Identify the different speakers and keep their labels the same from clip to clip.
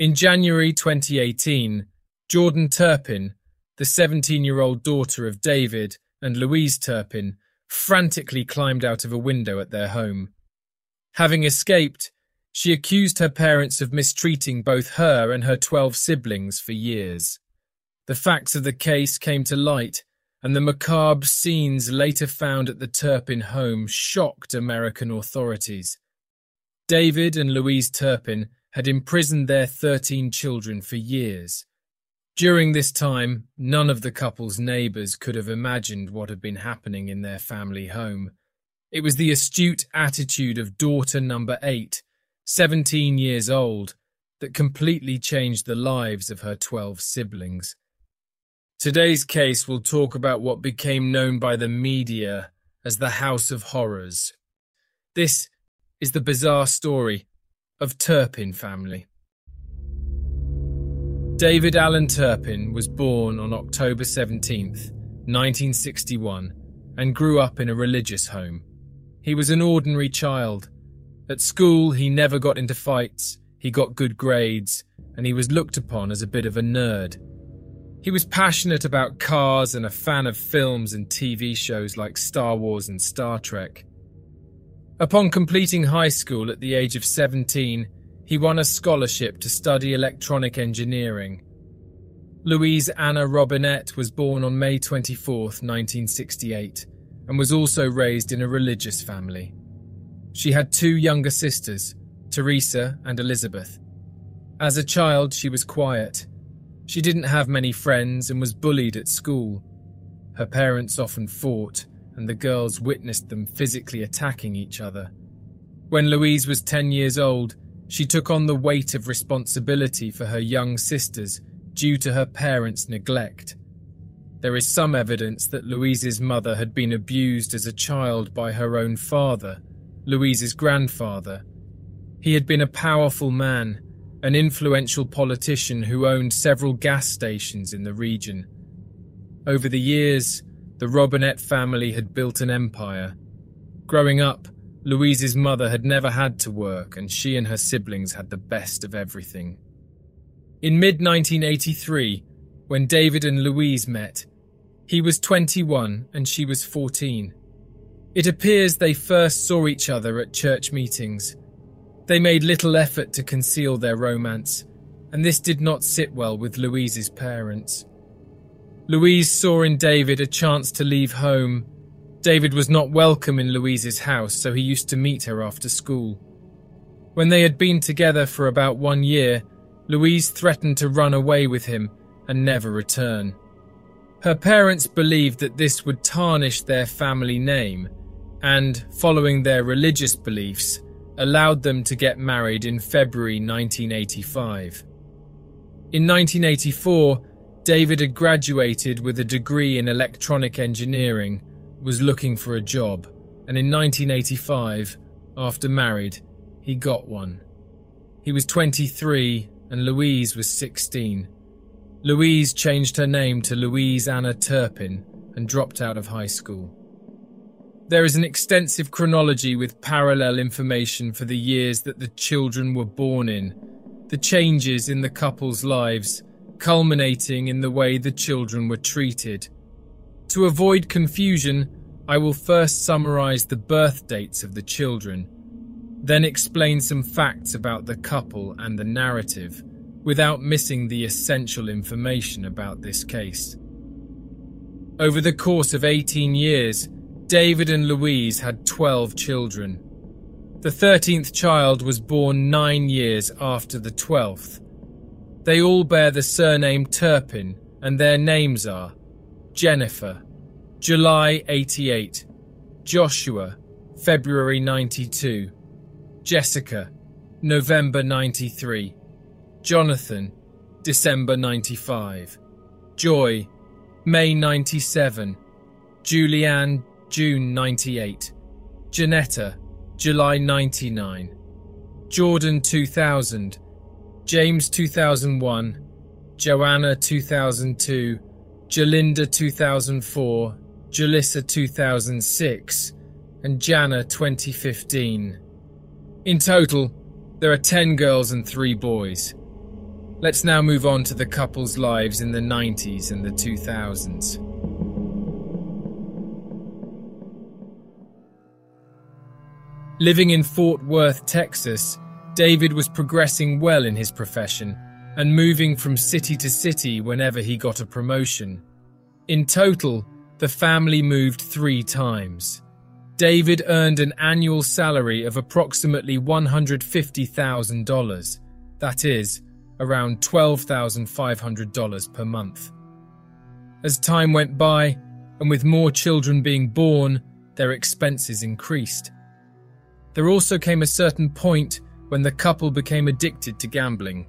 Speaker 1: In January 2018, Jordan Turpin, the 17 year old daughter of David and Louise Turpin, frantically climbed out of a window at their home. Having escaped, she accused her parents of mistreating both her and her 12 siblings for years. The facts of the case came to light, and the macabre scenes later found at the Turpin home shocked American authorities. David and Louise Turpin had imprisoned their 13 children for years. During this time, none of the couple's neighbours could have imagined what had been happening in their family home. It was the astute attitude of daughter number eight, 17 years old, that completely changed the lives of her 12 siblings. Today's case will talk about what became known by the media as the House of Horrors. This is the bizarre story of Turpin family. David Allen Turpin was born on October 17, 1961, and grew up in a religious home. He was an ordinary child. At school, he never got into fights, he got good grades, and he was looked upon as a bit of a nerd. He was passionate about cars and a fan of films and TV shows like Star Wars and Star Trek. Upon completing high school at the age of 17, he won a scholarship to study electronic engineering. Louise Anna Robinette was born on May 24, 1968, and was also raised in a religious family. She had two younger sisters, Teresa and Elizabeth. As a child, she was quiet she didn't have many friends and was bullied at school. Her parents often fought, and the girls witnessed them physically attacking each other. When Louise was 10 years old, she took on the weight of responsibility for her young sisters due to her parents' neglect. There is some evidence that Louise's mother had been abused as a child by her own father, Louise's grandfather. He had been a powerful man an influential politician who owned several gas stations in the region. Over the years, the Robinette family had built an empire. Growing up, Louise's mother had never had to work, and she and her siblings had the best of everything. In mid 1983, when David and Louise met, he was 21 and she was 14. It appears they first saw each other at church meetings. They made little effort to conceal their romance, and this did not sit well with Louise's parents. Louise saw in David a chance to leave home. David was not welcome in Louise's house, so he used to meet her after school. When they had been together for about one year, Louise threatened to run away with him and never return. Her parents believed that this would tarnish their family name, and, following their religious beliefs, allowed them to get married in February 1985. In 1984, David had graduated with a degree in electronic engineering, was looking for a job, and in 1985, after married, he got one. He was 23 and Louise was 16. Louise changed her name to Louise Anna Turpin and dropped out of high school. There is an extensive chronology with parallel information for the years that the children were born in, the changes in the couple's lives, culminating in the way the children were treated. To avoid confusion, I will first summarize the birth dates of the children, then explain some facts about the couple and the narrative, without missing the essential information about this case. Over the course of 18 years, David and Louise had 12 children. The 13th child was born nine years after the 12th. They all bear the surname Turpin, and their names are Jennifer, July 88, Joshua, February 92, Jessica, November 93, Jonathan, December 95, Joy, May 97, Julianne June 98, Janetta, July 99, Jordan 2000, James 2001, Joanna 2002, Jalinda 2004, Jalissa 2006, and Jana 2015. In total, there are 10 girls and 3 boys. Let's now move on to the couple's lives in the 90s and the 2000s. Living in Fort Worth, Texas, David was progressing well in his profession and moving from city to city whenever he got a promotion. In total, the family moved three times. David earned an annual salary of approximately $150,000, that is, around $12,500 per month. As time went by, and with more children being born, their expenses increased. There also came a certain point when the couple became addicted to gambling.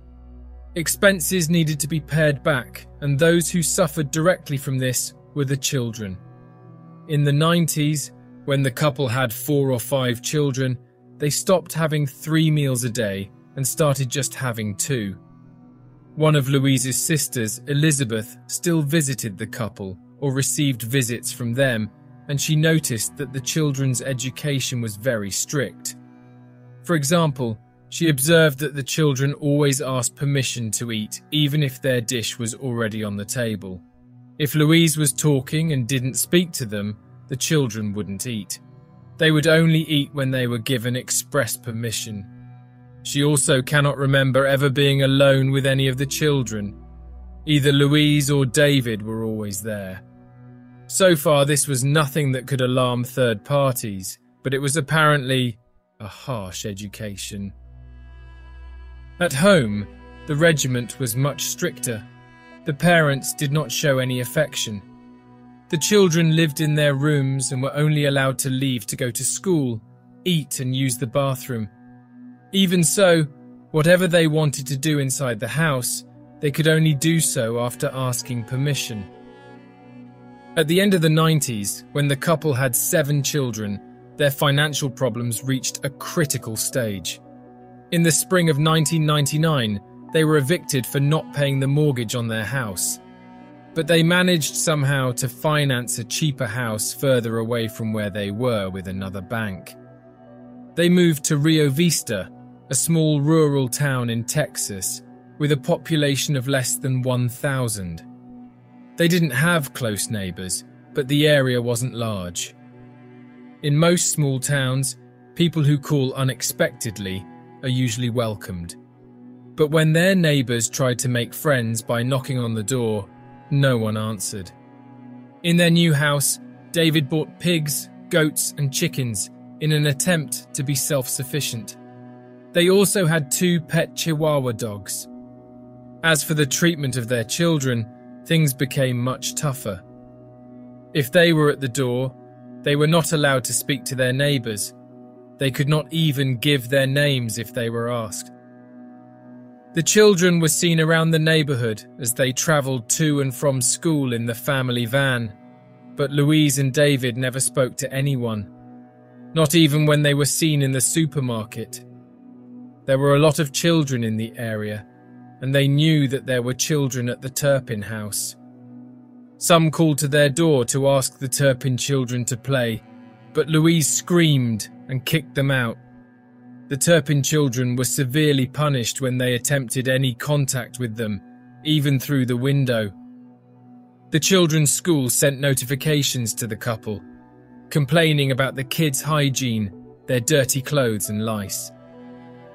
Speaker 1: Expenses needed to be pared back, and those who suffered directly from this were the children. In the 90s, when the couple had four or five children, they stopped having three meals a day and started just having two. One of Louise's sisters, Elizabeth, still visited the couple or received visits from them and she noticed that the children's education was very strict. For example, she observed that the children always asked permission to eat, even if their dish was already on the table. If Louise was talking and didn't speak to them, the children wouldn't eat. They would only eat when they were given express permission. She also cannot remember ever being alone with any of the children. Either Louise or David were always there. So far, this was nothing that could alarm third parties, but it was apparently a harsh education. At home, the regiment was much stricter. The parents did not show any affection. The children lived in their rooms and were only allowed to leave to go to school, eat, and use the bathroom. Even so, whatever they wanted to do inside the house, they could only do so after asking permission. At the end of the 90s, when the couple had seven children, their financial problems reached a critical stage. In the spring of 1999, they were evicted for not paying the mortgage on their house. But they managed somehow to finance a cheaper house further away from where they were with another bank. They moved to Rio Vista, a small rural town in Texas, with a population of less than 1,000. They didn't have close neighbours, but the area wasn't large. In most small towns, people who call unexpectedly are usually welcomed. But when their neighbours tried to make friends by knocking on the door, no one answered. In their new house, David bought pigs, goats, and chickens in an attempt to be self sufficient. They also had two pet Chihuahua dogs. As for the treatment of their children, things became much tougher. If they were at the door, they were not allowed to speak to their neighbours. They could not even give their names if they were asked. The children were seen around the neighbourhood as they travelled to and from school in the family van, but Louise and David never spoke to anyone, not even when they were seen in the supermarket. There were a lot of children in the area, and they knew that there were children at the Turpin house. Some called to their door to ask the Turpin children to play, but Louise screamed and kicked them out. The Turpin children were severely punished when they attempted any contact with them, even through the window. The children's school sent notifications to the couple, complaining about the kids' hygiene, their dirty clothes, and lice.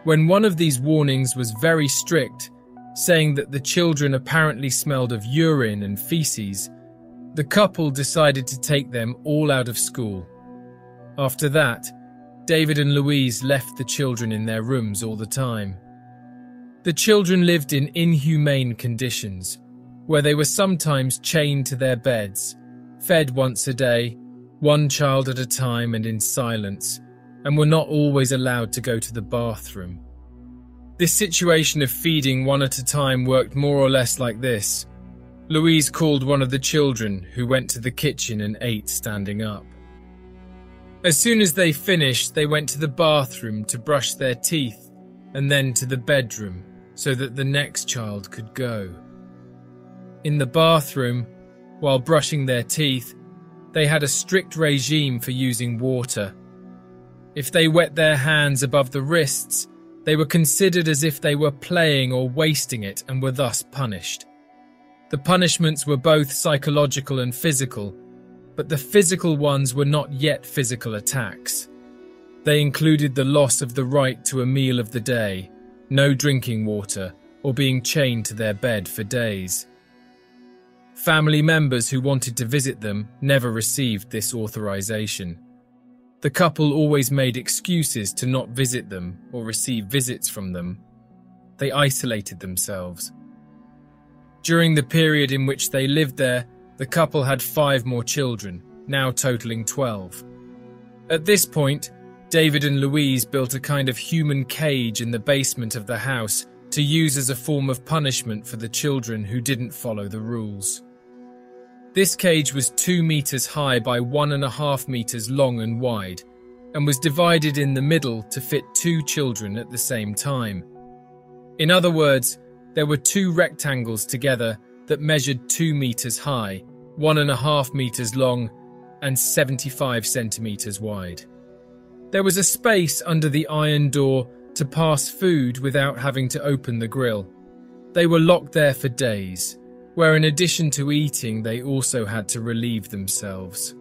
Speaker 1: When one of these warnings was very strict, saying that the children apparently smelled of urine and feces, the couple decided to take them all out of school. After that, David and Louise left the children in their rooms all the time. The children lived in inhumane conditions, where they were sometimes chained to their beds, fed once a day, one child at a time and in silence, and were not always allowed to go to the bathroom. This situation of feeding one at a time worked more or less like this. Louise called one of the children, who went to the kitchen and ate standing up. As soon as they finished, they went to the bathroom to brush their teeth and then to the bedroom so that the next child could go. In the bathroom, while brushing their teeth, they had a strict regime for using water. If they wet their hands above the wrists, They were considered as if they were playing or wasting it and were thus punished. The punishments were both psychological and physical, but the physical ones were not yet physical attacks. They included the loss of the right to a meal of the day, no drinking water, or being chained to their bed for days. Family members who wanted to visit them never received this authorization. The couple always made excuses to not visit them or receive visits from them. They isolated themselves. During the period in which they lived there, the couple had five more children, now totaling 12. At this point, David and Louise built a kind of human cage in the basement of the house to use as a form of punishment for the children who didn't follow the rules. This cage was two meters high by one and a half meters long and wide, and was divided in the middle to fit two children at the same time. In other words, there were two rectangles together that measured two meters high, one and a half meters long, and 75 centimeters wide. There was a space under the iron door to pass food without having to open the grill. They were locked there for days, where in addition to eating, they also had to relieve themselves.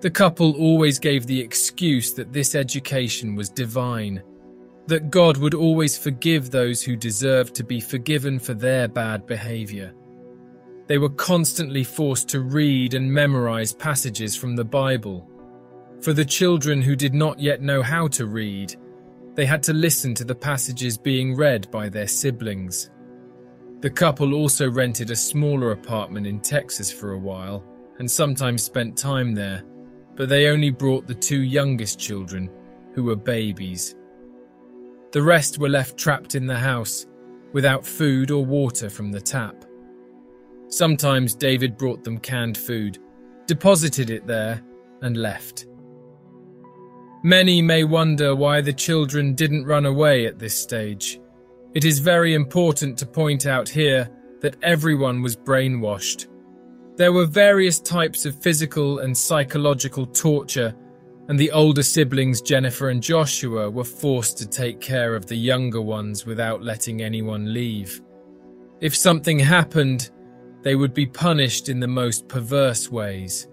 Speaker 1: The couple always gave the excuse that this education was divine, that God would always forgive those who deserved to be forgiven for their bad behaviour. They were constantly forced to read and memorize passages from the Bible. For the children who did not yet know how to read, they had to listen to the passages being read by their siblings. The couple also rented a smaller apartment in Texas for a while and sometimes spent time there, but they only brought the two youngest children, who were babies. The rest were left trapped in the house, without food or water from the tap. Sometimes David brought them canned food, deposited it there, and left. Many may wonder why the children didn't run away at this stage. It is very important to point out here that everyone was brainwashed. There were various types of physical and psychological torture, and the older siblings, Jennifer and Joshua, were forced to take care of the younger ones without letting anyone leave. If something happened, they would be punished in the most perverse ways.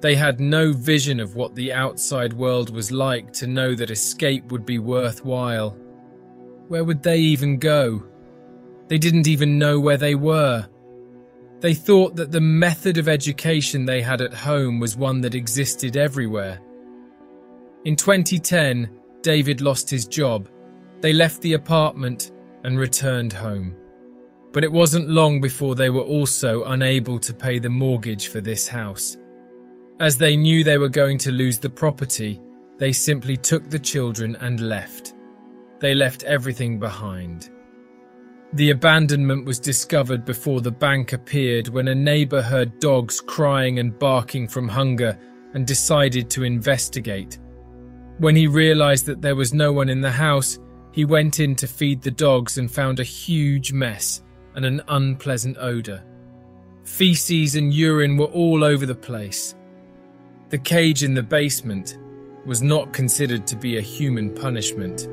Speaker 1: They had no vision of what the outside world was like to know that escape would be worthwhile. Where would they even go? They didn't even know where they were. They thought that the method of education they had at home was one that existed everywhere. In 2010, David lost his job. They left the apartment and returned home. But it wasn't long before they were also unable to pay the mortgage for this house. As they knew they were going to lose the property, they simply took the children and left. They left everything behind. The abandonment was discovered before the bank appeared when a neighbour heard dogs crying and barking from hunger and decided to investigate. When he realised that there was no one in the house, he went in to feed the dogs and found a huge mess and an unpleasant odour. Feces and urine were all over the place. The cage in the basement was not considered to be a human punishment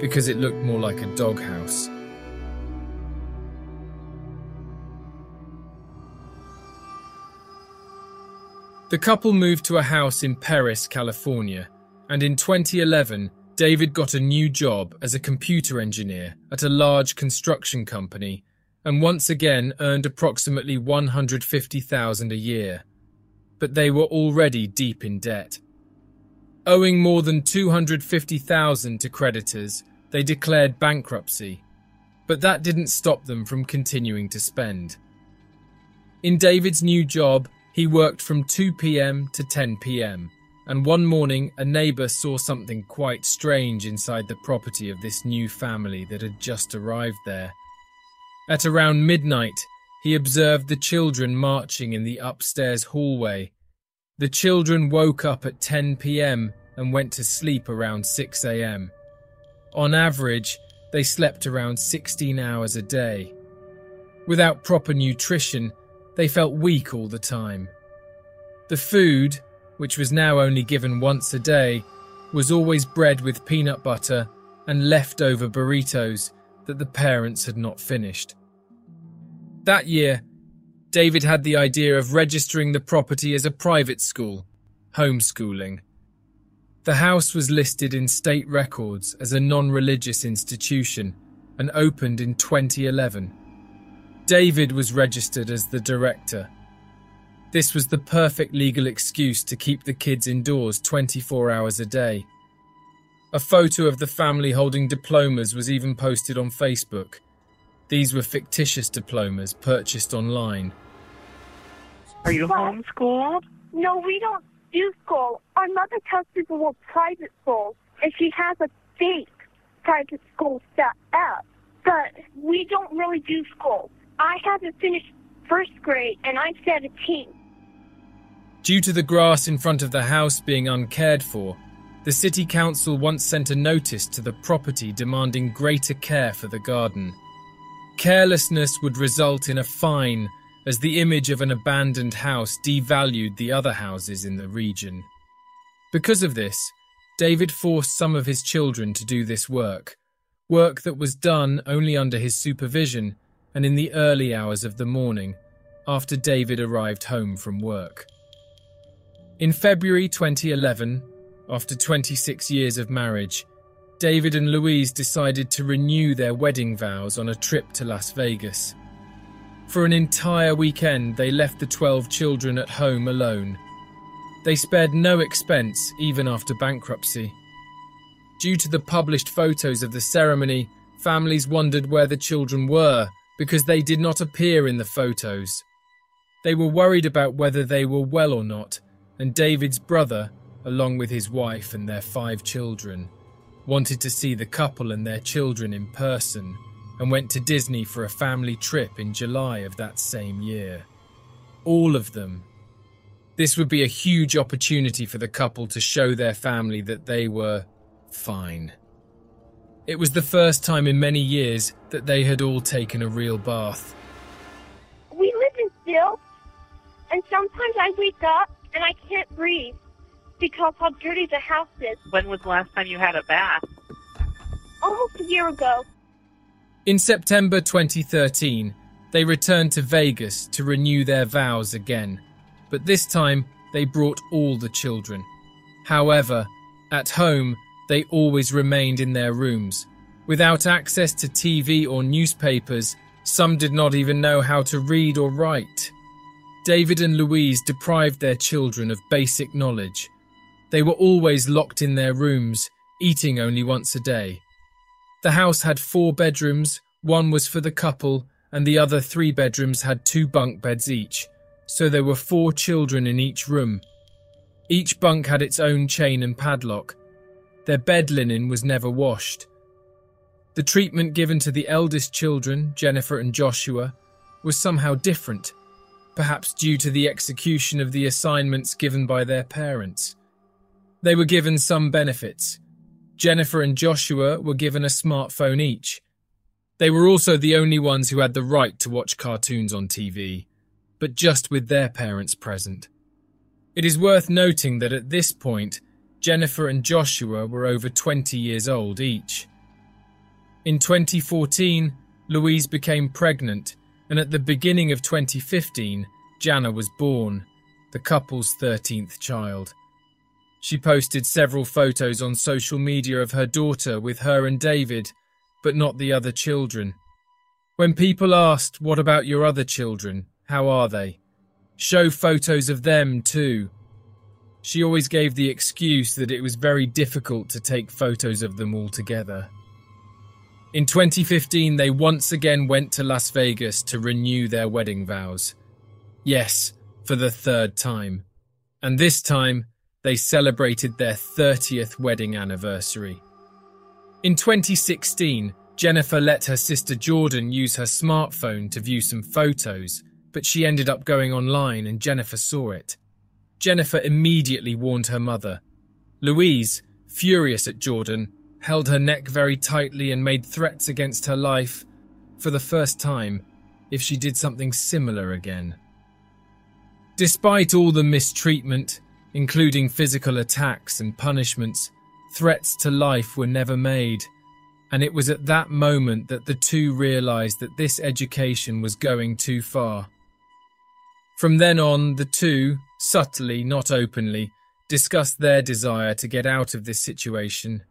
Speaker 1: because it looked more like a doghouse. The couple moved to a house in Perris, California, and in 2011, David got a new job as a computer engineer at a large construction company and once again earned approximately 150,000 a year. But they were already deep in debt. Owing more than 250,000 to creditors, they declared bankruptcy, but that didn't stop them from continuing to spend. In David's new job, he worked from 2 pm to 10 pm, and one morning a neighbour saw something quite strange inside the property of this new family that had just arrived there. At around midnight, he observed the children marching in the upstairs hallway the children woke up at 10 pm and went to sleep around 6 am. On average, they slept around 16 hours a day. Without proper nutrition, they felt weak all the time. The food, which was now only given once a day, was always bread with peanut butter, and leftover burritos that the parents had not finished. That year, David had the idea of registering the property as a private school, homeschooling. The house was listed in state records as a non religious institution and opened in 2011. David was registered as the director. This was the perfect legal excuse to keep the kids indoors 24 hours a day. A photo of the family holding diplomas was even posted on Facebook. These were fictitious diplomas purchased online.
Speaker 2: Are you homeschooled?
Speaker 3: No, we don't do school. Our mother tells people we're private schools, and she has a fake private school set up. But we don't really do school. I haven't finished first grade, and I'm 17.
Speaker 1: Due to the grass in front of the house being uncared for, the City Council once sent a notice to the property demanding greater care for the garden. Carelessness would result in a fine as the image of an abandoned house devalued the other houses in the region. Because of this, David forced some of his children to do this work, work that was done only under his supervision and in the early hours of the morning after David arrived home from work. In February 2011, after 26 years of marriage, David and Louise decided to renew their wedding vows on a trip to Las Vegas. For an entire weekend, they left the 12 children at home alone. They spared no expense even after bankruptcy. Due to the published photos of the ceremony, families wondered where the children were because they did not appear in the photos. They were worried about whether they were well or not, and David's brother, along with his wife and their five children, wanted to see the couple and their children in person and went to Disney for a family trip in July of that same year. All of them. This would be a huge opportunity for the couple to show their family that they were fine. It was the first time in many years that they had all taken a real bath.
Speaker 3: We live in Still, and sometimes I wake up and I can't breathe because how dirty the house is.
Speaker 2: When was the last time you had a bath?
Speaker 3: Almost a year ago.
Speaker 1: In September 2013, they returned to Vegas to renew their vows again, but this time they brought all the children. However, at home, they always remained in their rooms. Without access to TV or newspapers, some did not even know how to read or write. David and Louise deprived their children of basic knowledge. They were always locked in their rooms, eating only once a day. The house had four bedrooms, one was for the couple, and the other three bedrooms had two bunk beds each, so there were four children in each room. Each bunk had its own chain and padlock, their bed linen was never washed. The treatment given to the eldest children, Jennifer and Joshua, was somehow different, perhaps due to the execution of the assignments given by their parents. They were given some benefits. Jennifer and Joshua were given a smartphone each. They were also the only ones who had the right to watch cartoons on TV, but just with their parents present. It is worth noting that at this point, Jennifer and Joshua were over 20 years old each. In 2014, Louise became pregnant, and at the beginning of 2015, Jana was born, the couple's 13th child. She posted several photos on social media of her daughter with her and David, but not the other children. When people asked, What about your other children? How are they? Show photos of them too, she always gave the excuse that it was very difficult to take photos of them all together. In 2015, they once again went to Las Vegas to renew their wedding vows. Yes, for the third time. And this time, they celebrated their 30th wedding anniversary. In 2016, Jennifer let her sister Jordan use her smartphone to view some photos, but she ended up going online and Jennifer saw it. Jennifer immediately warned her mother. Louise, furious at Jordan, held her neck very tightly and made threats against her life, for the first time, if she did something similar again. Despite all the mistreatment, including physical attacks and punishments, threats to life were never made, and it was at that moment that the two realised that this education was going too far. From then on, the two, subtly, not openly, discussed their desire to get out of this situation.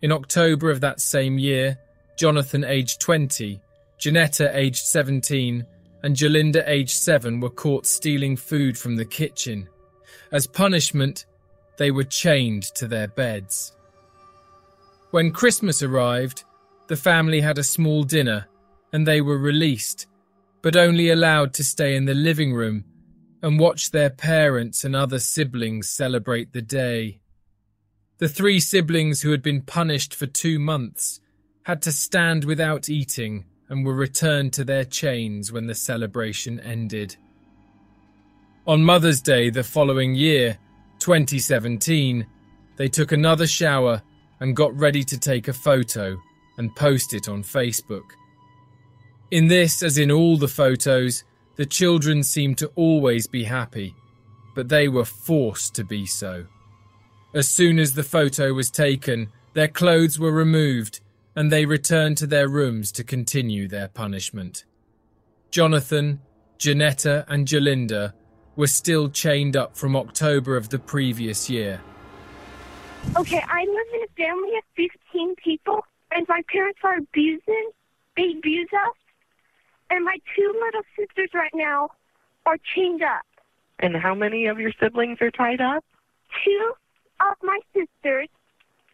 Speaker 1: In October of that same year, Jonathan, aged 20, Janetta, aged 17, and Jalinda, aged 7, were caught stealing food from the kitchen. As punishment, they were chained to their beds. When Christmas arrived, the family had a small dinner and they were released, but only allowed to stay in the living room and watch their parents and other siblings celebrate the day. The three siblings who had been punished for two months had to stand without eating and were returned to their chains when the celebration ended. On Mother's Day the following year, 2017, they took another shower and got ready to take a photo and post it on Facebook. In this, as in all the photos, the children seemed to always be happy, but they were forced to be so. As soon as the photo was taken, their clothes were removed and they returned to their rooms to continue their punishment. Jonathan, Janetta, and Jalinda were still chained up from October of the previous year.
Speaker 3: Okay, I live in a family of 15 people, and my parents are abusing. They abuse us. And my two little sisters right now are chained up.
Speaker 2: And how many of your siblings are tied up?
Speaker 3: Two of my sisters,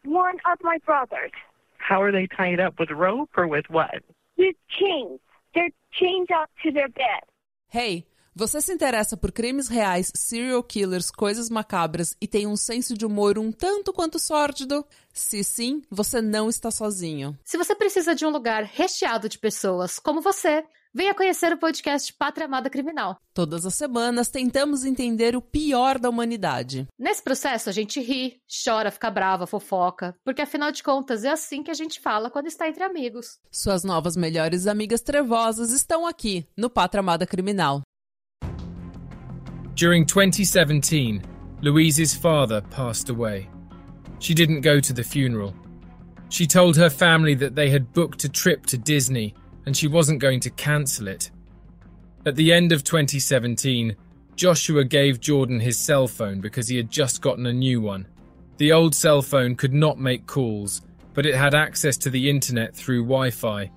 Speaker 3: one of my brothers.
Speaker 2: How are they tied up? With rope or with what?
Speaker 3: With chains. They're chained up to their bed.
Speaker 4: Hey, você se interessa por crimes reais, serial killers, coisas macabras e tem um senso de humor um tanto quanto sórdido? Se sim, você não está sozinho.
Speaker 5: Se você precisa de um lugar recheado de pessoas como você, venha conhecer o podcast Pátria Amada Criminal.
Speaker 4: Todas as semanas tentamos entender o pior da humanidade.
Speaker 5: Nesse processo, a gente ri, chora, fica brava, fofoca, porque afinal de contas é assim que a gente fala quando está entre amigos.
Speaker 4: Suas novas melhores amigas trevosas estão aqui no Pátria Amada Criminal.
Speaker 1: During 2017, Louise's father passed away. She didn't go to the funeral. She told her family that they had booked a trip to Disney and she wasn't going to cancel it. At the end of 2017, Joshua gave Jordan his cell phone because he had just gotten a new one. The old cell phone could not make calls, but it had access to the internet through Wi Fi.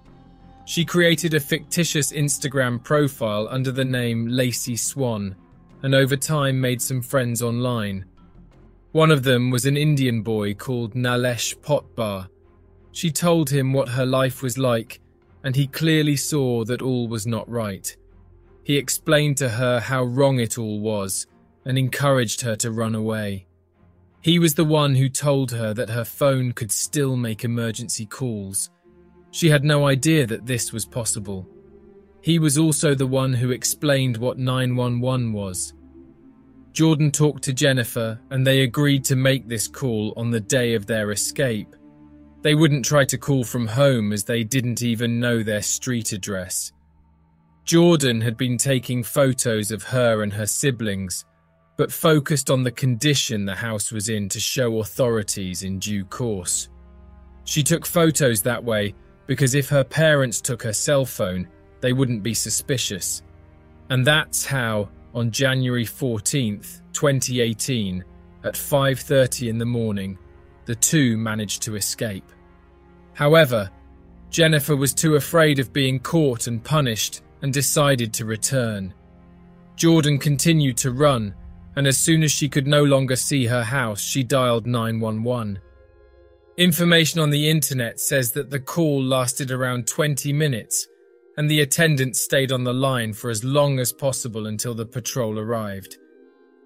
Speaker 1: She created a fictitious Instagram profile under the name Lacey Swan and over time made some friends online. One of them was an Indian boy called Nalesh Potbar. She told him what her life was like, and he clearly saw that all was not right. He explained to her how wrong it all was and encouraged her to run away. He was the one who told her that her phone could still make emergency calls. She had no idea that this was possible. He was also the one who explained what 911 was. Jordan talked to Jennifer and they agreed to make this call on the day of their escape. They wouldn't try to call from home as they didn't even know their street address. Jordan had been taking photos of her and her siblings, but focused on the condition the house was in to show authorities in due course. She took photos that way because if her parents took her cell phone, they wouldn't be suspicious. And that's how, on January 14th, 2018, at 5:30 in the morning, the two managed to escape. However, Jennifer was too afraid of being caught and punished and decided to return. Jordan continued to run, and as soon as she could no longer see her house, she dialed 911. Information on the internet says that the call lasted around 20 minutes, and the attendant stayed on the line for as long as possible until the patrol arrived.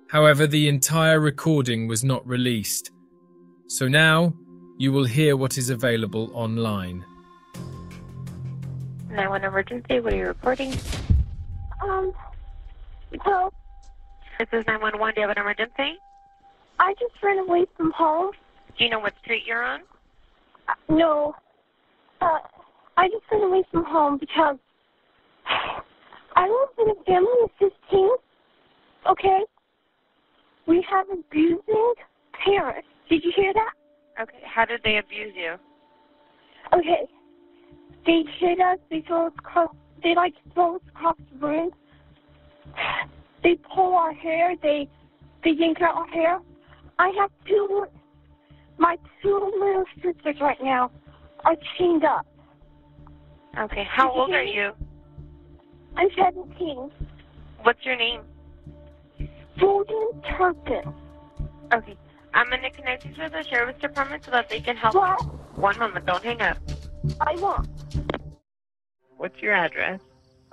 Speaker 1: However, the entire recording was not released. So now, you will hear what is available online.
Speaker 2: 911 emergency, what are you reporting?
Speaker 3: Um, so
Speaker 2: This is 911, do you have an emergency?
Speaker 3: I just ran away from home.
Speaker 2: Do you know what street you're on?
Speaker 3: Uh, no. Uh, I just ran away from home because I live in a family of 15. Okay? We have abusing parents. Did you hear that?
Speaker 2: Okay, how did they abuse you?
Speaker 3: Okay. They hit us. They throw us across. They like throw us across the room. They pull our hair. They they yank out our hair. I have two. My two little sisters right now are chained up.
Speaker 2: Okay. How old are you?
Speaker 3: I'm 17.
Speaker 2: What's your name?
Speaker 3: Jordan Turpin.
Speaker 2: Okay. I'm going to connect you to the sheriff's department so that they can help
Speaker 3: What?
Speaker 2: you. One moment. Don't hang up.
Speaker 3: I won't.
Speaker 2: What's your address?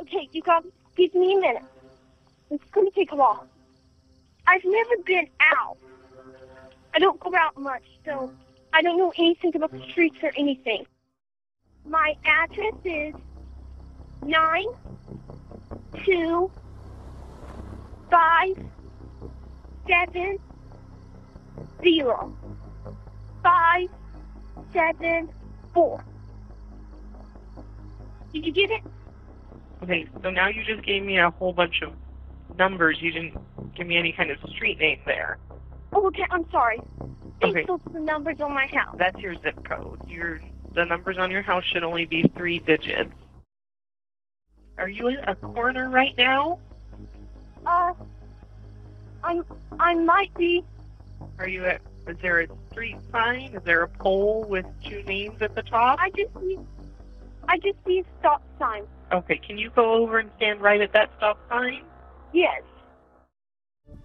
Speaker 3: Okay, you gotta give me a minute. It's gonna take a while. I've never been out. I don't go out much, so I don't know anything about the streets or anything. My address is nine two five seven zero five seven four. Did you get it?
Speaker 2: Okay. So now you just gave me a whole bunch of numbers. You didn't give me any kind of street name there.
Speaker 3: Oh, okay, I'm sorry. These
Speaker 2: Okay.
Speaker 3: are the numbers on my house.
Speaker 2: That's your zip code. Your the numbers on your house should only be three digits. Are you in a corner right now?
Speaker 3: Uh, I'm, I might be.
Speaker 2: Are you at? Is there a street sign? Is there a pole with two names at the top?
Speaker 3: I just see, I just see a stop sign.
Speaker 2: Okay. Can you go over and stand right at that stop sign?
Speaker 3: Yes.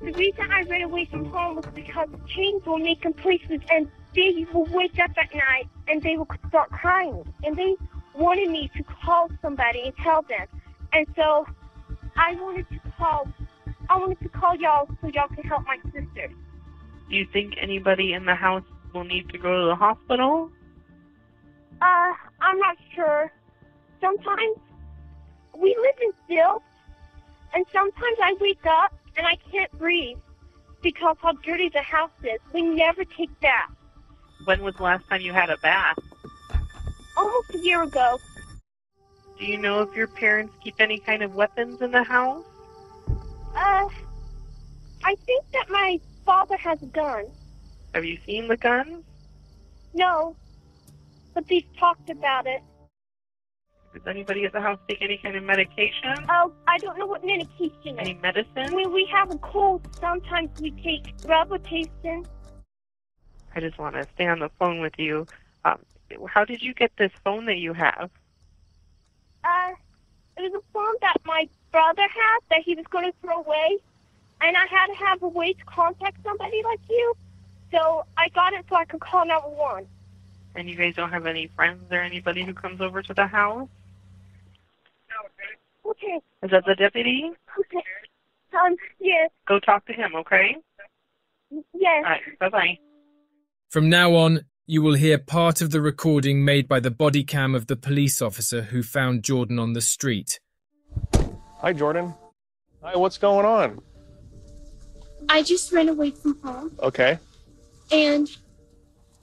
Speaker 3: The reason I ran away from home was because chains were making places and they will wake up at night and they will start crying. And they wanted me to call somebody and tell them. And so I wanted to call, I wanted to call y'all so y'all can help my sister.
Speaker 2: Do you think anybody in the house will need to go to the hospital?
Speaker 3: Uh, I'm not sure. Sometimes we live in stilts, and sometimes I wake up and I can't breathe because how dirty the house is. We never take baths.
Speaker 2: When was the last time you had a bath?
Speaker 3: Almost a year ago,
Speaker 2: Do you know if your parents keep any kind of weapons in the house?
Speaker 3: uh, I think that my father has a gun.
Speaker 2: Have you seen the guns?
Speaker 3: No, but they've talked about it.
Speaker 2: Does anybody at the house take any kind of medication?
Speaker 3: Oh, I don't know what medication
Speaker 2: Any
Speaker 3: is.
Speaker 2: medicine?
Speaker 3: When we have a cold, sometimes we take Robitussin.
Speaker 2: I just want to stay on the phone with you. Um, how did you get this phone that you have?
Speaker 3: Uh, it was a phone that my brother had that he was going to throw away, and I had to have a way to contact somebody like you. So I got it so I could call 911.
Speaker 2: And you guys don't have any friends or anybody who comes over to the house?
Speaker 3: No, okay, Okay.
Speaker 2: Is that the deputy?
Speaker 3: okay. Um, yes,
Speaker 2: Go talk to him, okay?
Speaker 3: yes.
Speaker 2: All right, bye-bye.
Speaker 1: From now on, you will hear part of the recording made by the body cam of the police officer who found Jordan on the street.
Speaker 6: Hi, Jordan. Hi, what's going on?
Speaker 7: I just ran away from home
Speaker 6: Okay,
Speaker 7: and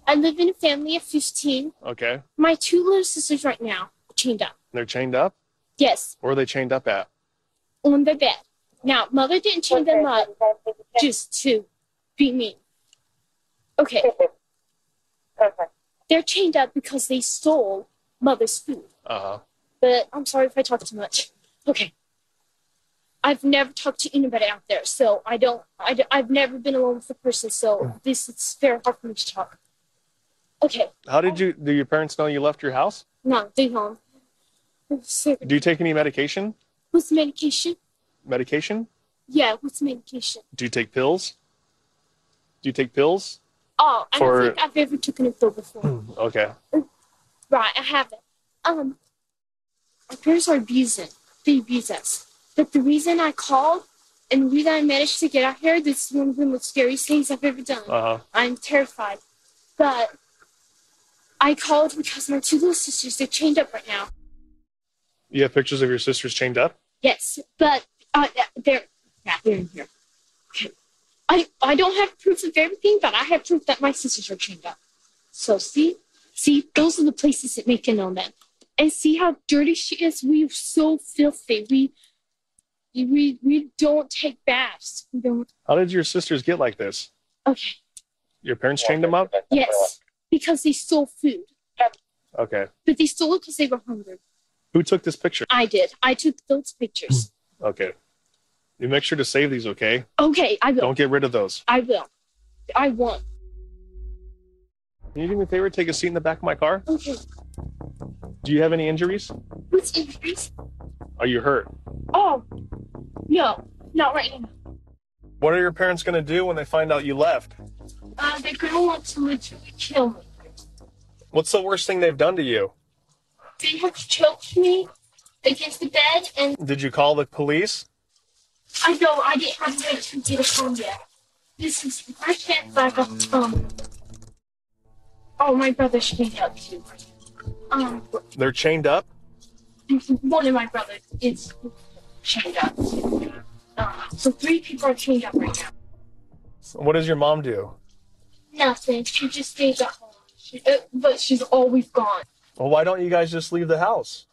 Speaker 7: I live in a family of 15.
Speaker 6: okay.
Speaker 7: My two little sisters right now are chained up.
Speaker 6: They're chained up?
Speaker 7: Yes,
Speaker 6: Where are they chained up at?
Speaker 7: on their bed. Now, mother didn't chain them up just to be mean. Okay. Perfect. They're chained up because they stole mother's food.
Speaker 6: Uh huh.
Speaker 7: But I'm sorry if I talk too much. Okay. I've never talked to anybody out there, so I don't. I, I've never been alone with a person, so this is very hard for me to talk. Okay,
Speaker 6: How did you, do your parents know you left your house?
Speaker 7: no, they. So,
Speaker 6: Do you take any medication?
Speaker 7: what's medication?
Speaker 6: Medication?
Speaker 7: Yeah, what's the medication?
Speaker 6: Do you take pills? Do you take pills?
Speaker 7: Oh, I
Speaker 6: For-
Speaker 7: don't think I've ever taken a pill before.
Speaker 6: Okay.
Speaker 7: right, I haven't. Um, our parents are abusing. They abuse us. But the reason I called and the reason I managed to get out here, this is one of the most scariest things I've ever done.
Speaker 6: Uh huh.
Speaker 7: I'm terrified. But I called because my two little sisters, they're chained up right now.
Speaker 6: You have pictures of your sisters chained up?
Speaker 7: Yes, but uh, they're, yeah, they're in here. Okay. I, I don't have proof of everything, but I have proof that my sisters are chained up. So see, see, those are the places that make it on them. And see how dirty she is? We are so filthy. We, we, we don't take baths. We don't.
Speaker 6: How did your sisters get like this?
Speaker 7: Okay.
Speaker 6: Your parents chained them up?
Speaker 7: Yes, because they stole food.
Speaker 6: Okay.
Speaker 7: But they stole it because they were hungry.
Speaker 6: Who took this picture?
Speaker 7: I did. I took those pictures.
Speaker 6: Okay. You make sure to save these, okay?
Speaker 7: okay, I will.
Speaker 6: Don't get rid of those.
Speaker 7: I will. I won't.
Speaker 6: Can you do me a favor? Take a seat in the back of my car.
Speaker 7: Okay.
Speaker 6: Do you have any injuries?
Speaker 7: What's injuries?
Speaker 6: Are you hurt?
Speaker 7: Oh, no, not right now.
Speaker 6: What are your parents going to do when they find out you left?
Speaker 7: Uh, they're gonna want to literally kill me.
Speaker 6: What's the worst thing they've done to you?
Speaker 7: They have choked me against the bed, and
Speaker 6: Did you call the police?
Speaker 7: I know I didn't have a way to get a home yet. This is the first chance I got um. Oh, my brother should be up too. Um,
Speaker 6: They're chained up?
Speaker 7: One of my brothers is chained up. Uh, so three people are chained up right now.
Speaker 6: What does your mom do?
Speaker 7: Nothing. She just stays at home. She, uh, but she's always gone
Speaker 6: Well, why don't you guys just leave the house?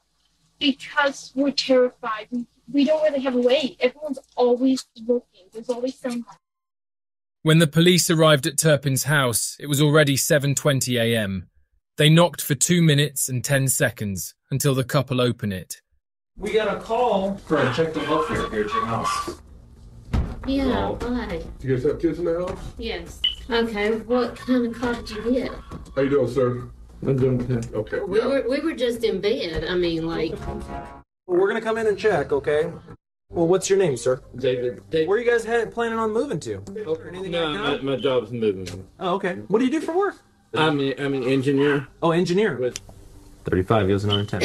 Speaker 7: because we're terrified. We, we don't really have a way. Everyone's always looking. There's always someone.
Speaker 1: When the police arrived at Turpin's house, it was already 7:20 a.m. They knocked for 2 minutes and 10 seconds until the couple opened it.
Speaker 8: We got a call for a check the welfare here at your house.
Speaker 5: Yeah, why?
Speaker 9: You guys have kids in the house?
Speaker 5: Yes. Okay, what kind of call did you get?
Speaker 9: How you doing, sir?
Speaker 8: I'm doing good.
Speaker 9: Okay.
Speaker 5: We
Speaker 9: yeah.
Speaker 5: were we were just in bed. I mean, like
Speaker 8: Well, we're gonna come in and check, okay? Well, what's your name, sir?
Speaker 10: David. David.
Speaker 8: Where you guys had, planning on moving to? Or
Speaker 10: No,
Speaker 8: like
Speaker 10: my,
Speaker 8: that?
Speaker 10: my job's moving.
Speaker 8: Oh, okay. What do you do for work?
Speaker 10: I'm a, I'm an engineer.
Speaker 8: Oh, engineer.
Speaker 10: With
Speaker 8: 35 gives another 10.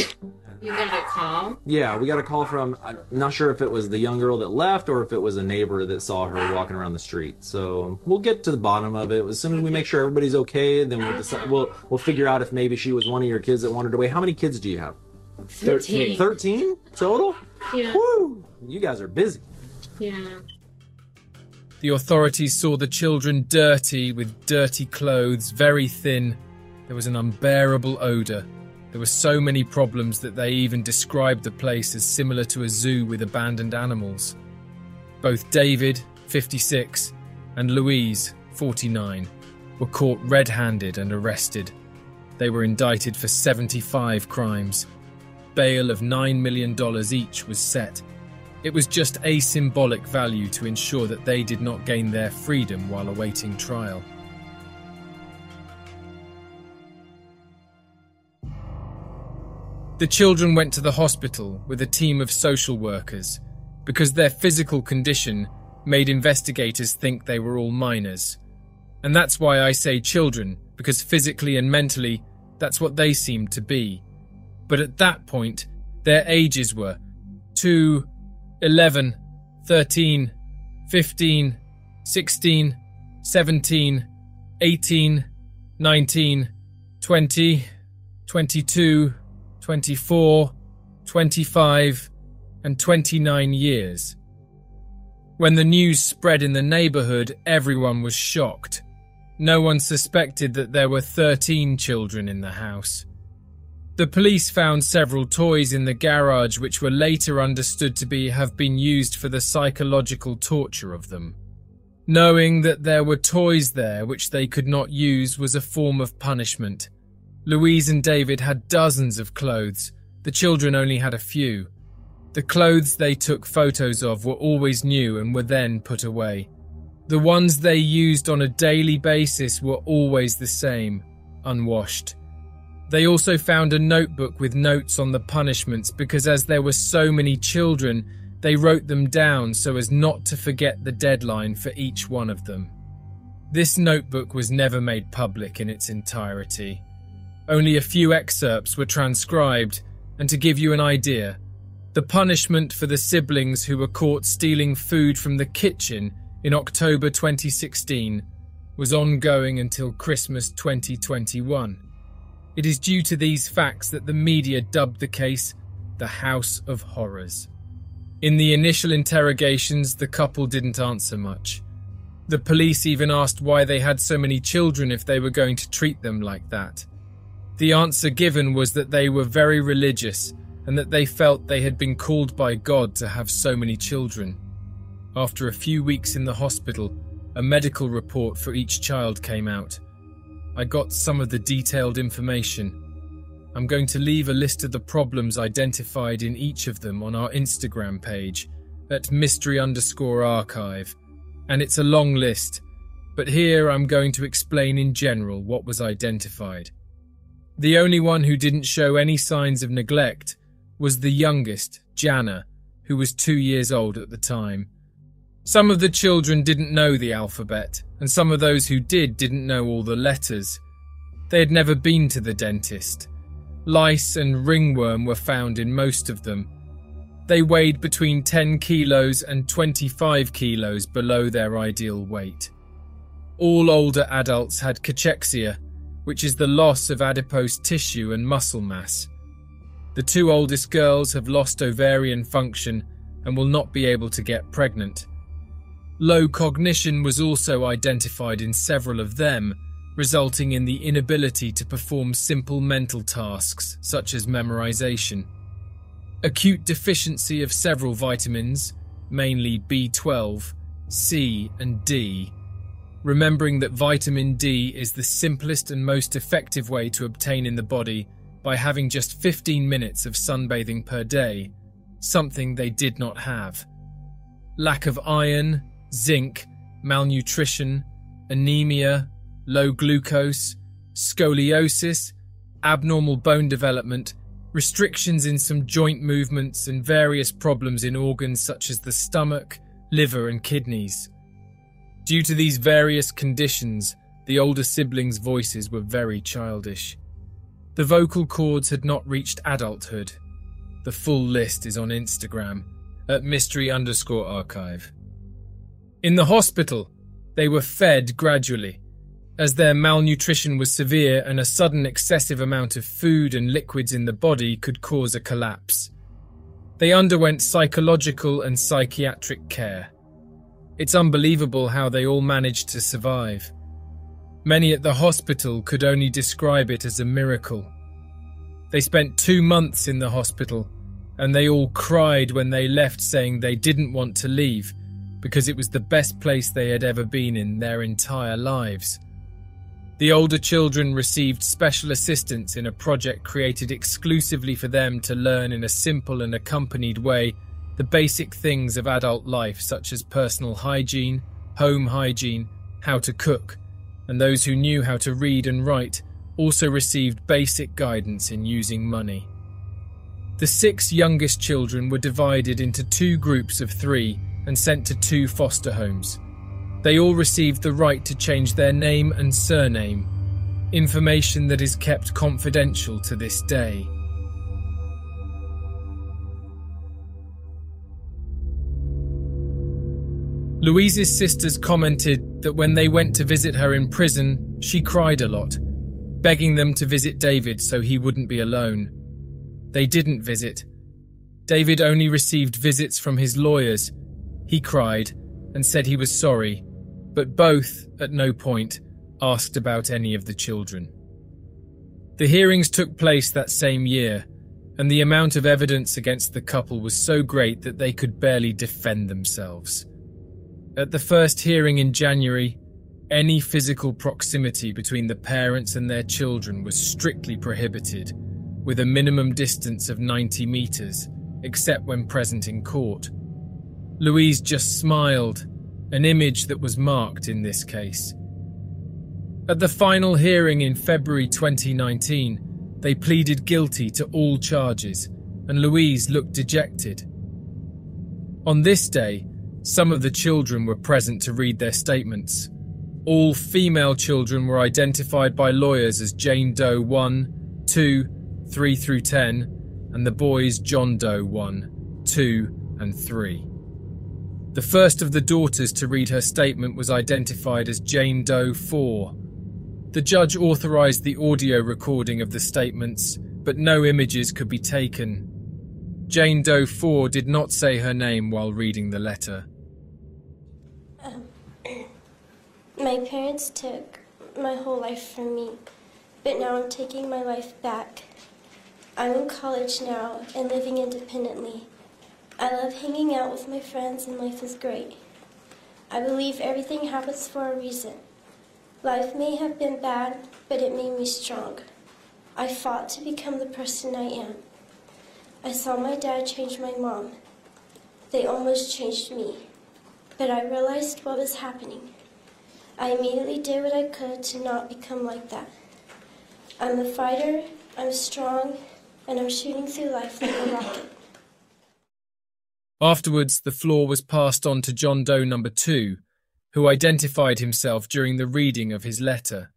Speaker 5: you got a call.
Speaker 8: Yeah, we got a call from, I'm not sure if it was the young girl that left or if it was a neighbor that saw her walking around the street. So we'll get to the bottom of it. As soon as we make sure everybody's okay, then we'll, decide, we'll, we'll figure out if maybe she was one of your kids that wandered away. How many kids do you have?
Speaker 10: 13.
Speaker 8: 13 total?
Speaker 5: Yeah.
Speaker 8: Woo! You guys are busy.
Speaker 5: Yeah.
Speaker 1: The authorities saw the children dirty with dirty clothes, very thin. There was an unbearable odour. There were so many problems that they even described the place as similar to a zoo with abandoned animals. Both David, 56, and Louise, 49, were caught red handed and arrested. They were indicted for 75 crimes. Bail of $9 million each was set. It was just a symbolic value to ensure that they did not gain their freedom while awaiting trial. The children went to the hospital with a team of social workers because their physical condition made investigators think they were all minors. And that's why I say children, because physically and mentally, that's what they seemed to be. But at that point, their ages were 2, 11, 13, 15, 16, 17, 18, 19, 20, 22, 24, 25, and 29 years. When the news spread in the neighbourhood, everyone was shocked. No one suspected that there were 13 children in the house. The police found several toys in the garage which were later understood to be have been used for the psychological torture of them. Knowing that there were toys there which they could not use was a form of punishment. Louise and David had dozens of clothes. The children only had a few. The clothes they took photos of were always new and were then put away. The ones they used on a daily basis were always the same, unwashed. They also found a notebook with notes on the punishments because, as there were so many children, they wrote them down so as not to forget the deadline for each one of them. This notebook was never made public in its entirety. Only a few excerpts were transcribed, and to give you an idea, the punishment for the siblings who were caught stealing food from the kitchen in October 2016 was ongoing until Christmas 2021. It is due to these facts that the media dubbed the case the House of Horrors. In the initial interrogations, the couple didn't answer much. The police even asked why they had so many children if they were going to treat them like that. The answer given was that they were very religious and that they felt they had been called by God to have so many children. After a few weeks in the hospital, a medical report for each child came out. I got some of the detailed information. I'm going to leave a list of the problems identified in each of them on our Instagram page at mystery underscore archive, and it's a long list, but here I'm going to explain in general what was identified. The only one who didn't show any signs of neglect was the youngest, Jana, who was two years old at the time. Some of the children didn't know the alphabet, and some of those who did didn't know all the letters. They had never been to the dentist. Lice and ringworm were found in most of them. They weighed between 10 kilos and 25 kilos below their ideal weight. All older adults had cachexia, which is the loss of adipose tissue and muscle mass. The two oldest girls have lost ovarian function and will not be able to get pregnant. Low cognition was also identified in several of them, resulting in the inability to perform simple mental tasks such as memorization. Acute deficiency of several vitamins, mainly B12, C, and D. Remembering that vitamin D is the simplest and most effective way to obtain in the body by having just 15 minutes of sunbathing per day, something they did not have. Lack of iron, zinc, malnutrition, anemia, low glucose, scoliosis, abnormal bone development, restrictions in some joint movements, and various problems in organs such as the stomach, liver, and kidneys. Due to these various conditions, the older siblings' voices were very childish. The vocal cords had not reached adulthood. The full list is on Instagram at mystery underscore archive. In the hospital, they were fed gradually, as their malnutrition was severe and a sudden excessive amount of food and liquids in the body could cause a collapse. They underwent psychological and psychiatric care. It's unbelievable how they all managed to survive. Many at the hospital could only describe it as a miracle. They spent two months in the hospital, and they all cried when they left, saying they didn't want to leave because it was the best place they had ever been in their entire lives. The older children received special assistance in a project created exclusively for them to learn in a simple and accompanied way the basic things of adult life, such as personal hygiene, home hygiene, how to cook, and those who knew how to read and write also received basic guidance in using money. The six youngest children were divided into two groups of three and sent to two foster homes. They all received the right to change their name and surname, information that is kept confidential to this day. Louise's sisters commented that when they went to visit her in prison, she cried a lot, begging them to visit David so he wouldn't be alone. They didn't visit. David only received visits from his lawyers. He cried and said he was sorry, but both, at no point, asked about any of the children. The hearings took place that same year, and the amount of evidence against the couple was so great that they could barely defend themselves. At the first hearing in January, any physical proximity between the parents and their children was strictly prohibited, with a minimum distance of 90 metres, except when present in court. Louise just smiled, an image that was marked in this case. At the final hearing in February 2019, they pleaded guilty to all charges, and Louise looked dejected. On this day, some of the children were present to read their statements. All female children were identified by lawyers as Jane Doe 1, 2, 3 through 10, and the boys John Doe 1, 2, and 3. The first of the daughters to read her statement was identified as Jane Doe 4. The judge authorized the audio recording of the statements, but no images could be taken. Jane Doe 4 did not say her name while reading the letter.
Speaker 11: Um, my parents took my whole life from me, but now I'm taking my life back. I'm in college now and living independently. I love hanging out with my friends and life is great. I believe everything happens for a reason. Life may have been bad, but it made me strong. I fought to become the person I am. I saw my dad change my mom. They almost changed me. But I realized what was happening. I immediately did what I could to not become like that. I'm a fighter, I'm strong, and I'm shooting through life like a rocket.
Speaker 1: Afterwards, the floor was passed on to John Doe number two, who identified himself during the reading of his letter.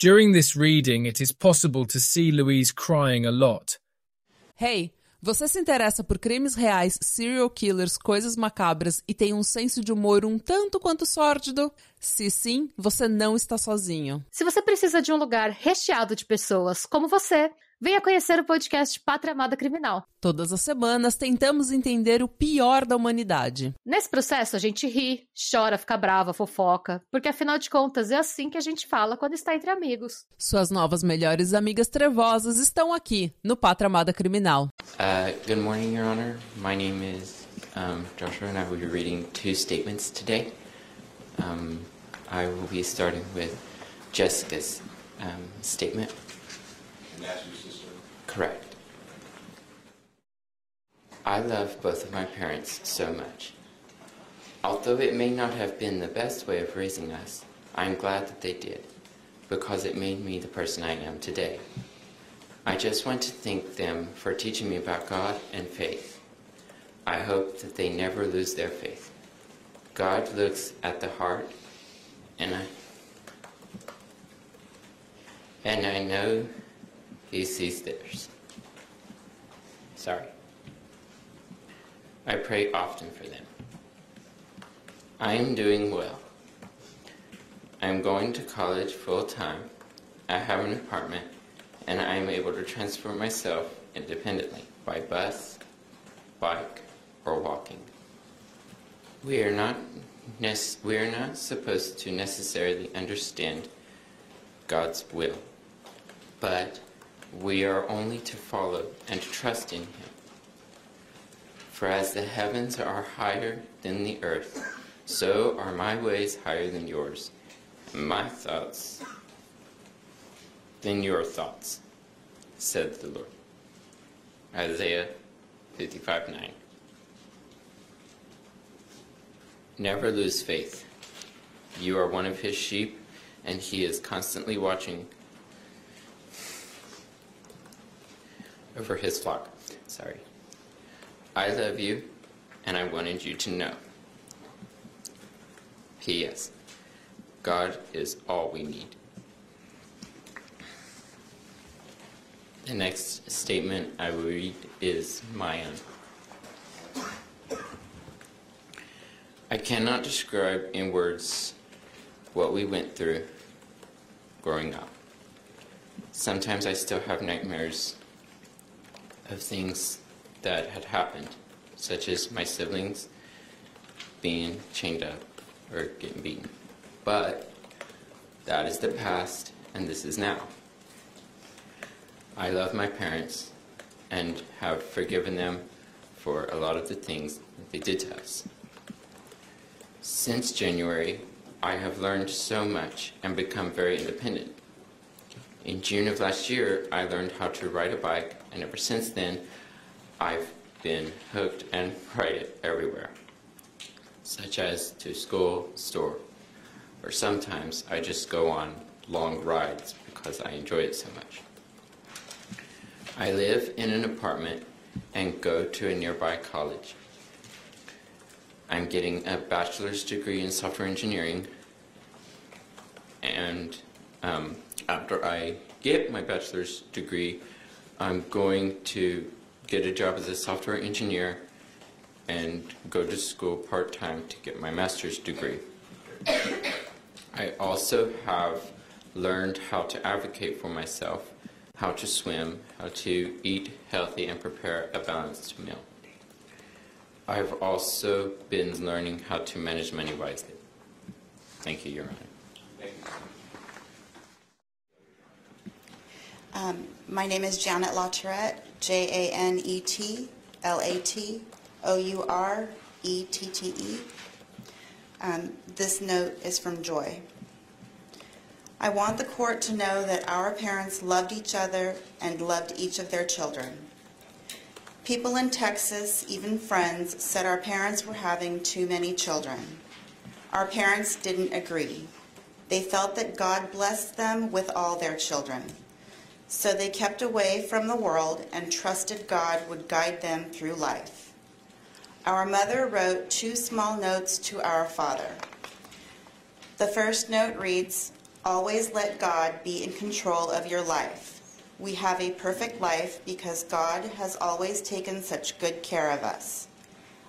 Speaker 1: During this reading, it is possible to see Louise crying a lot.
Speaker 4: Hey, você se interessa por crimes reais, serial killers, coisas macabras e tem um senso de humor um tanto quanto sórdido? Se sim, você não está sozinho.
Speaker 5: Se você precisa de um lugar recheado de pessoas como você, venha conhecer o podcast Pátria Amada Criminal.
Speaker 4: Todas as semanas tentamos entender o pior da humanidade.
Speaker 5: Nesse processo, a gente ri, chora, fica brava, fofoca, porque afinal de contas é assim que a gente fala quando está entre amigos.
Speaker 4: Suas novas melhores amigas trevosas estão aqui no Pátria Amada Criminal.
Speaker 12: Uh, good morning, Your Honor. My name is um, Joshua, and I will be reading two statements today. Um, I will be starting with Jessica's um, statement. Correct. I love both of my parents so much. Although it may not have been the best way of raising us, I am glad that they did, because it made me the person I am today. I just want to thank them for teaching me about God and faith. I hope that they never lose their faith. God looks at the heart, and I and I know He sees theirs. Sorry. I pray often for them. I am doing well. I am going to college full time. I have an apartment, and I am able to transport myself independently by bus, bike, or walking. We are not we are not supposed to necessarily understand God's will, but we are only to follow and trust in Him. For as the heavens are higher than the earth, so are my ways higher than yours, and my thoughts than your thoughts, said the Lord. Isaiah 55 9. Never lose faith. You are one of his sheep, and he is constantly watching over his flock. Sorry. I love you, and I wanted you to know. P.S. God is all we need. The next statement I will read is my own. I cannot describe in words what we went through growing up. Sometimes I still have nightmares of things that had happened, such as my siblings being chained up or getting beaten. But that is the past, and this is now. I love my parents and have forgiven them for a lot of the things that they did to us. Since January, I have learned so much and become very independent. In June of last year, I learned how to ride a bike, and ever since then, I've been hooked and ride it everywhere, such as to school, store, or sometimes I just go on long rides because I enjoy it so much. I live in an apartment and go to a nearby college. I'm getting a bachelor's degree in software engineering, and um, after I get my bachelor's degree, I'm going to get a job as a software engineer and go to school part time to get my master's degree. I also have learned how to advocate for myself, how to swim, how to eat healthy, and prepare a balanced meal. I've also been learning how to manage money wisely. Thank you, Your Honor.
Speaker 13: Um, my name is Janet Latourette, J A N E T L A T O U R E T T E. Um, this note is from Joy. I want the court to know that our parents loved each other and loved each of their children. People in Texas, even friends, said our parents were having too many children. Our parents didn't agree. They felt that God blessed them with all their children. So they kept away from the world and trusted God would guide them through life. Our mother wrote two small notes to our father. The first note reads, Always let God be in control of your life. We have a perfect life because God has always taken such good care of us.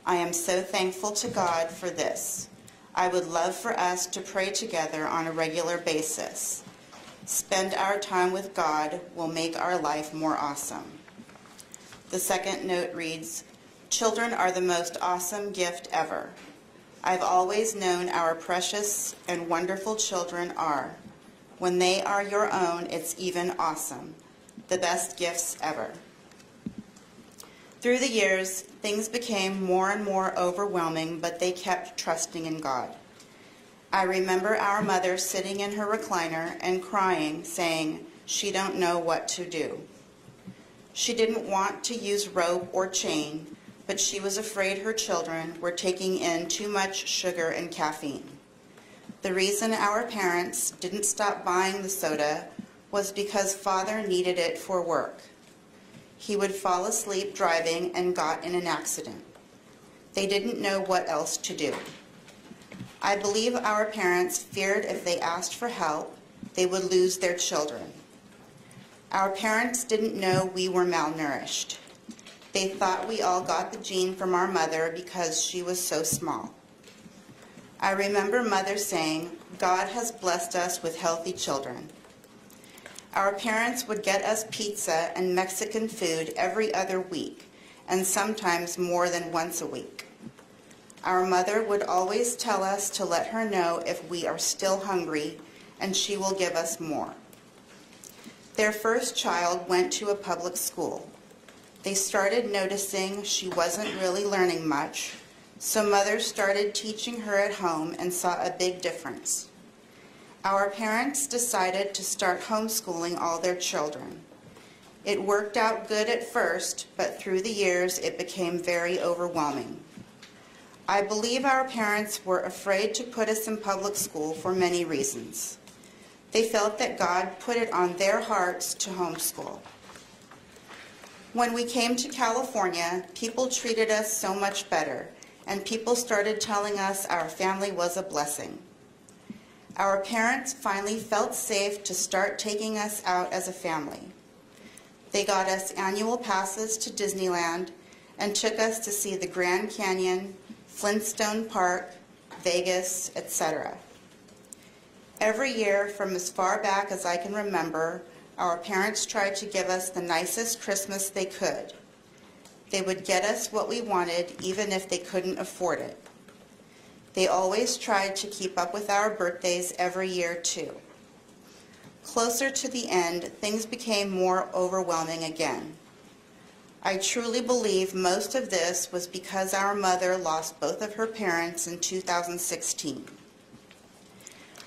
Speaker 13: I am so thankful to God for this. I would love for us to pray together on a regular basis. Spend our time with God will make our life more awesome. The second note reads, Children are the most awesome gift ever. I've always known our precious and wonderful children are. When they are your own, it's even awesome. The best gifts ever. Through the years, things became more and more overwhelming, but they kept trusting in God. I remember our mother sitting in her recliner and crying, saying she don't know what to do. She didn't want to use rope or chain, but she was afraid her children were taking in too much sugar and caffeine. The reason our parents didn't stop buying the soda was because father needed it for work. He would fall asleep driving and got in an accident. They didn't know what else to do. I believe our parents feared if they asked for help, they would lose their children. Our parents didn't know we were malnourished. They thought we all got the gene from our mother because she was so small. I remember mother saying, God has blessed us with healthy children. Our parents would get us pizza and Mexican food every other week, and sometimes more than once a week. Our mother would always tell us to let her know if we are still hungry, and she will give us more. Their first child went to a public school. They started noticing she wasn't really learning much, so mother started teaching her at home and saw a big difference. Our parents decided to start homeschooling all their children. It worked out good at first, but through the years it became very overwhelming. I believe our parents were afraid to put us in public school for many reasons. They felt that God put it on their hearts to homeschool. When we came to California, people treated us so much better, and people started telling us our family was a blessing. Our parents finally felt safe to start taking us out as a family. They got us annual passes to Disneyland and took us to see the Grand Canyon, Flintstone Park, Vegas, etc. Every year, from as far back as I can remember, our parents tried to give us the nicest Christmas they could. They would get us what we wanted, even if they couldn't afford it. They always tried to keep up with our birthdays every year, too. Closer to the end, things became more overwhelming again. I truly believe most of this was because our mother lost both of her parents in 2016.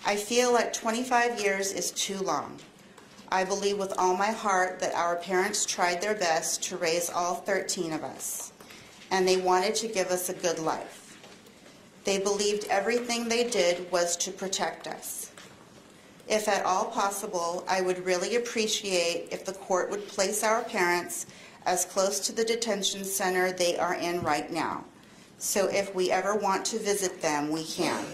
Speaker 13: I feel like 25 years is too long. I believe with all my heart that our parents tried their best to raise all 13 of us, and they wanted to give us a good life. They believed everything they did was to protect us. If at all possible, I would really appreciate if the court would place our parents as close to the detention center they are in right now. So if we ever want to visit them, we can.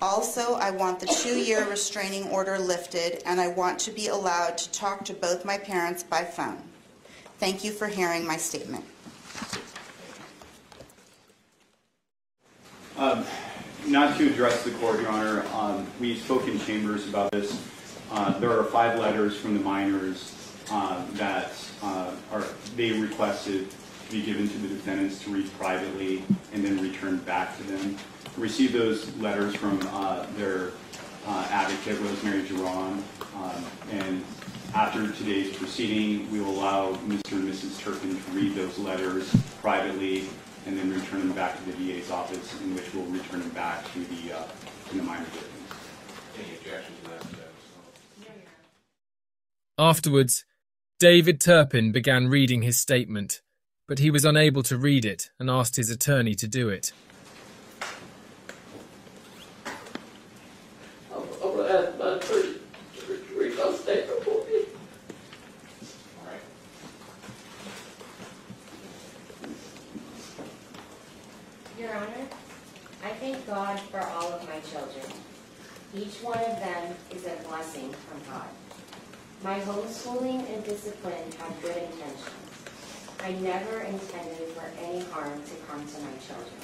Speaker 13: Also, I want the two-year restraining order lifted, and I want to be allowed to talk to both my parents by phone. Thank you for hearing my statement.
Speaker 14: Um, Not to address the court, Your Honor, um, we spoke in chambers about this. Uh, There are five letters from the minors uh, that uh, are, they requested to be given to the defendants to read privately and then returned back to them. We Received those letters from uh, their uh, advocate, Rosemary Giron, um, and after today's proceeding, we will allow Mr. and Mrs. Turpin to read those letters privately and then return them back to the DA's office, in which we'll return them back to the, uh, to the minor victims.
Speaker 9: any objection to that.
Speaker 1: Afterwards, David Turpin began reading his statement, but he was unable to read it and asked his attorney to do it.
Speaker 10: I'm gonna ask my attorney to read my statement for me.
Speaker 15: Your Honor, I thank God for all of my children. Each one of them is a blessing from God. My homeschooling and discipline have good intentions. I never intended for any harm to come to my children.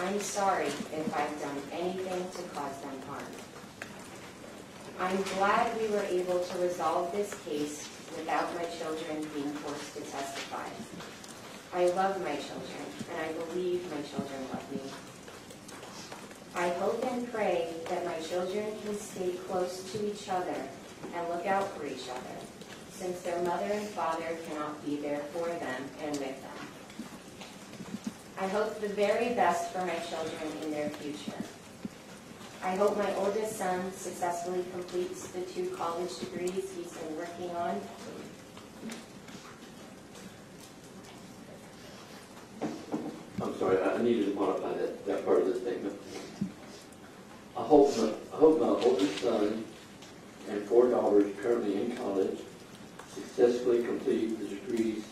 Speaker 15: I'm sorry if I've done anything to cause them harm. I'm glad we were able to resolve this case without my children being forced to testify. I love my children, and I believe my children love me. I hope and pray that my children can stay close to each other and look out for each other, since their mother and father cannot be there for them and with them. I hope the very best for my children in their future. I hope my oldest son successfully completes the two college degrees he's been working on
Speaker 10: I'm sorry, I needed to modify that, that part of the statement. I hope my, I hope my oldest son and four daughters currently in college successfully complete the degrees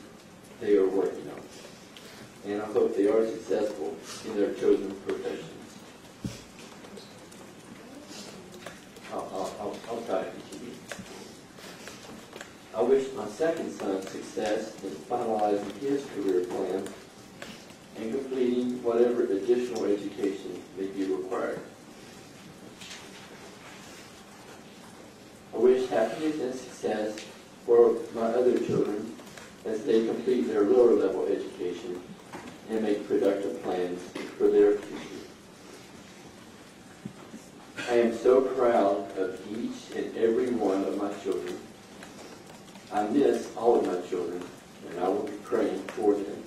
Speaker 10: they are working on. And I hope they are successful in their chosen professions. I'll, I'll, try to continue. I wish my second son success in finalizing his career plan and completing whatever additional education may be required. I wish happiness and success for my other children as they complete their lower level education and make productive plans for their future. I am so proud of each and every one of my children. I miss all of my children, and I will be praying for them.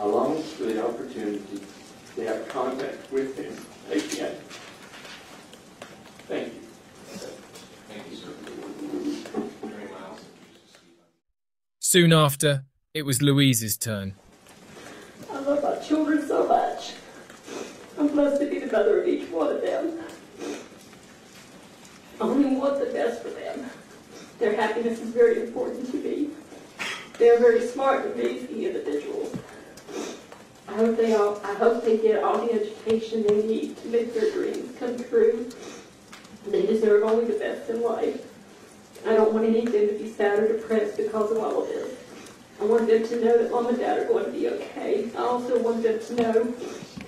Speaker 10: I long for the opportunity to have contact with them again. Thank you.
Speaker 9: Thank you, sir. Attorney Miles.
Speaker 1: Soon after, it was Louise's turn.
Speaker 16: I love my children so much. I'm blessed to be the mother of each one of them. I only want the best for them. Their happiness is very important to me. They are very smart and amazing individuals. I hope they all I hope they get all the education they need to make their dreams come true. They deserve only the best in life. I don't want any of them to be sad or depressed because of all of this. I want them to know that mom and dad are going to be okay. I also want them to know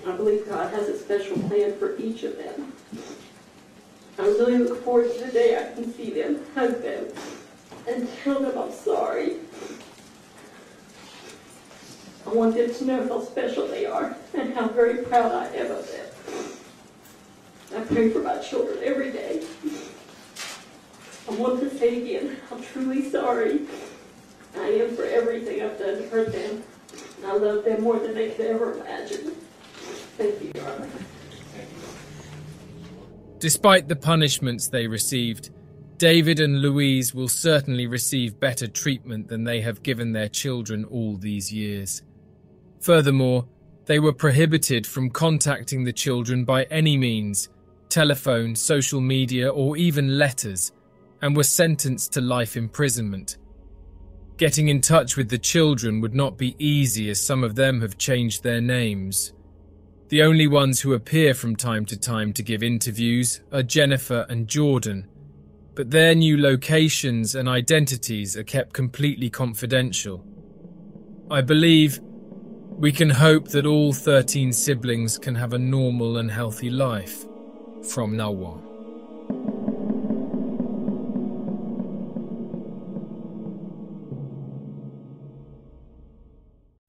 Speaker 16: I believe God has a special plan for each of them. I really look forward to the day I can see them, hug them, and tell them I'm sorry. I want them to know how special they are and how very proud I am of them. I pray for my children every day. I want to say again, I'm truly sorry. I am for everything I've done to hurt them. I love them more than they could ever imagine. Thank you, Your.
Speaker 1: Despite the punishments they received, David and Louise will certainly receive better treatment than they have given their children all these years. Furthermore, they were prohibited from contacting the children by any means telephone, social media, or even letters and were sentenced to life imprisonment. Getting in touch with the children would not be easy as some of them have changed their names. The only ones who appear from time to time to give interviews are Jennifer and Jordan, but their new locations and identities are kept completely confidential. I believe we can hope that all 13 siblings can have a normal and healthy life from now on.